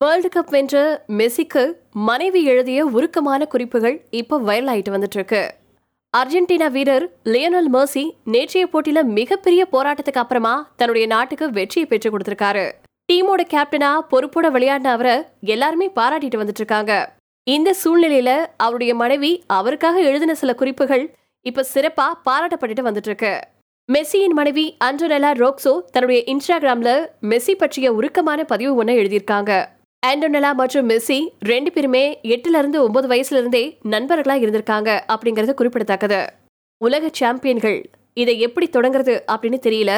World cup வென்ற மெஸ்ஸிக்கு மனைவி எழுதிய உருக்கமான குறிப்புகள் இப்போ வைரல் ஆயிட்டு வந்துட்டு இருக்கு அர்ஜென்டினா வீரர் லியோனல் மர்சி நேற்றைய போட்டியில மிகப்பெரிய போராட்டத்துக்கு அப்புறமா தன்னுடைய நாட்டுக்கு வெற்றியை பெற்றுக் கொடுத்திருக்காரு. டீமோட கேப்டனா பொறுப்போட விளையாடின அவரை எல்லாருமே பாராட்டிட்டு வந்துட்டு இருக்காங்க இந்த சூழ்நிலையில அவருடைய மனைவி அவருக்காக எழுதின சில குறிப்புகள் இப்ப சிறப்பா பாராட்டப்பட்டுட்டு வந்துட்டு இருக்கு மெஸ்ஸியின் மனைவி அண்டோனெலா ரோக்ஸோ தன்னுடைய இன்ஸ்டாகிராம்ல மெஸ்ஸி பற்றிய உருக்கமான பதிவு ஒன்று எழுதியிருக்காங்க. ஆண்டோனலா மற்றும் மெஸ்ஸி ரெண்டு பேருமே எட்டுல இருந்து ஒன்பது வயசுல இருந்தே நண்பர்களா இருந்திருக்காங்க அப்படிங்கறது குறிப்பிடத்தக்கது. உலக சாம்பியன்கள் இதை எப்படி தொடங்குறது அப்படின்னு தெரியல.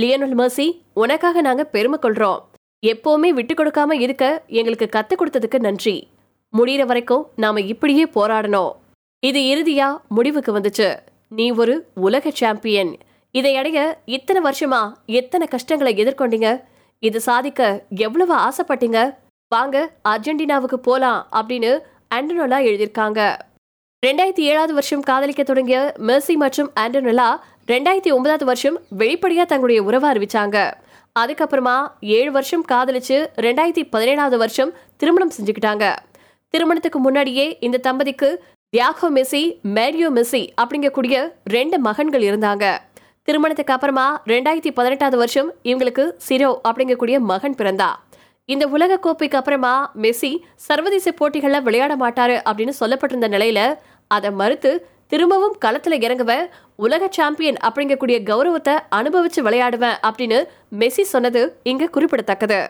லியோனல் மெர்சி உனக்காக நாங்க பெருமை கொள்றோம். எப்பவுமே விட்டு கொடுக்காம இருக்க எங்களுக்கு கத்து கொடுத்ததுக்கு நன்றி. முடியிற வரைக்கும் நாம இப்படியே போராடணும். இது இறுதியா முடிவுக்கு வந்துச்சு. நீ ஒரு உலக சாம்பியன். இதை அடைய இத்தனை வருஷமா எத்தனை கஷ்டங்களை எதிர்கொண்டீங்க? இது சாதிக்க எவ்வளவு ஆசைப்பட்டீங்க? வாங்க அர்ஜென்டினாவுக்கு போலாம் அப்படின்னு ஆண்டனோலா எழுதியிருக்காங்க. ரெண்டாயிரத்தி ஏழாவது வருஷம் காதலிக்க தொடங்கிய மெர்சி மற்றும் ஆண்டனோலா ரெண்டாயிரத்தி ஒன்பதாவது வருஷம் வெளிப்படையா தங்களுடைய உறவை அறிவிச்சாங்க. அதுக்கப்புறமா ஏழு வருஷம் காதலிச்சு ரெண்டாயிரத்தி பதினேழாவது வருஷம் திருமணம் செஞ்சுக்கிட்டாங்க. திருமணத்துக்கு முன்னாடியே இந்த தம்பதிக்கு தியாகோ மெஸ்ஸி மேரியோ மெஸ்ஸி அப்படிங்கக்கூடிய ரெண்டு மகன்கள் இருந்தாங்க. திருமணத்துக்கு அப்புறமா ரெண்டாயிரத்தி பதினெட்டாவது வருஷம் இவங்களுக்கு சிரோ அப்படிங்கக்கூடிய மகன் பிறந்தா. இந்த உலக கோப்பைக்கு அப்புறமா மெஸ்ஸி சர்வதேச போட்டிகளில் விளையாட மாட்டாரு அப்படின்னு சொல்லப்பட்டிருந்த நிலையில அதை மறுத்து திரும்பவும் களத்துல இறங்குவேன் உலக சாம்பியன் அப்படிங்கக்கூடிய கௌரவத்தை அனுபவிச்சு விளையாடுவேன் அப்படின்னு மெஸ்ஸி சொன்னது இங்க குறிப்பிடத்தக்கது.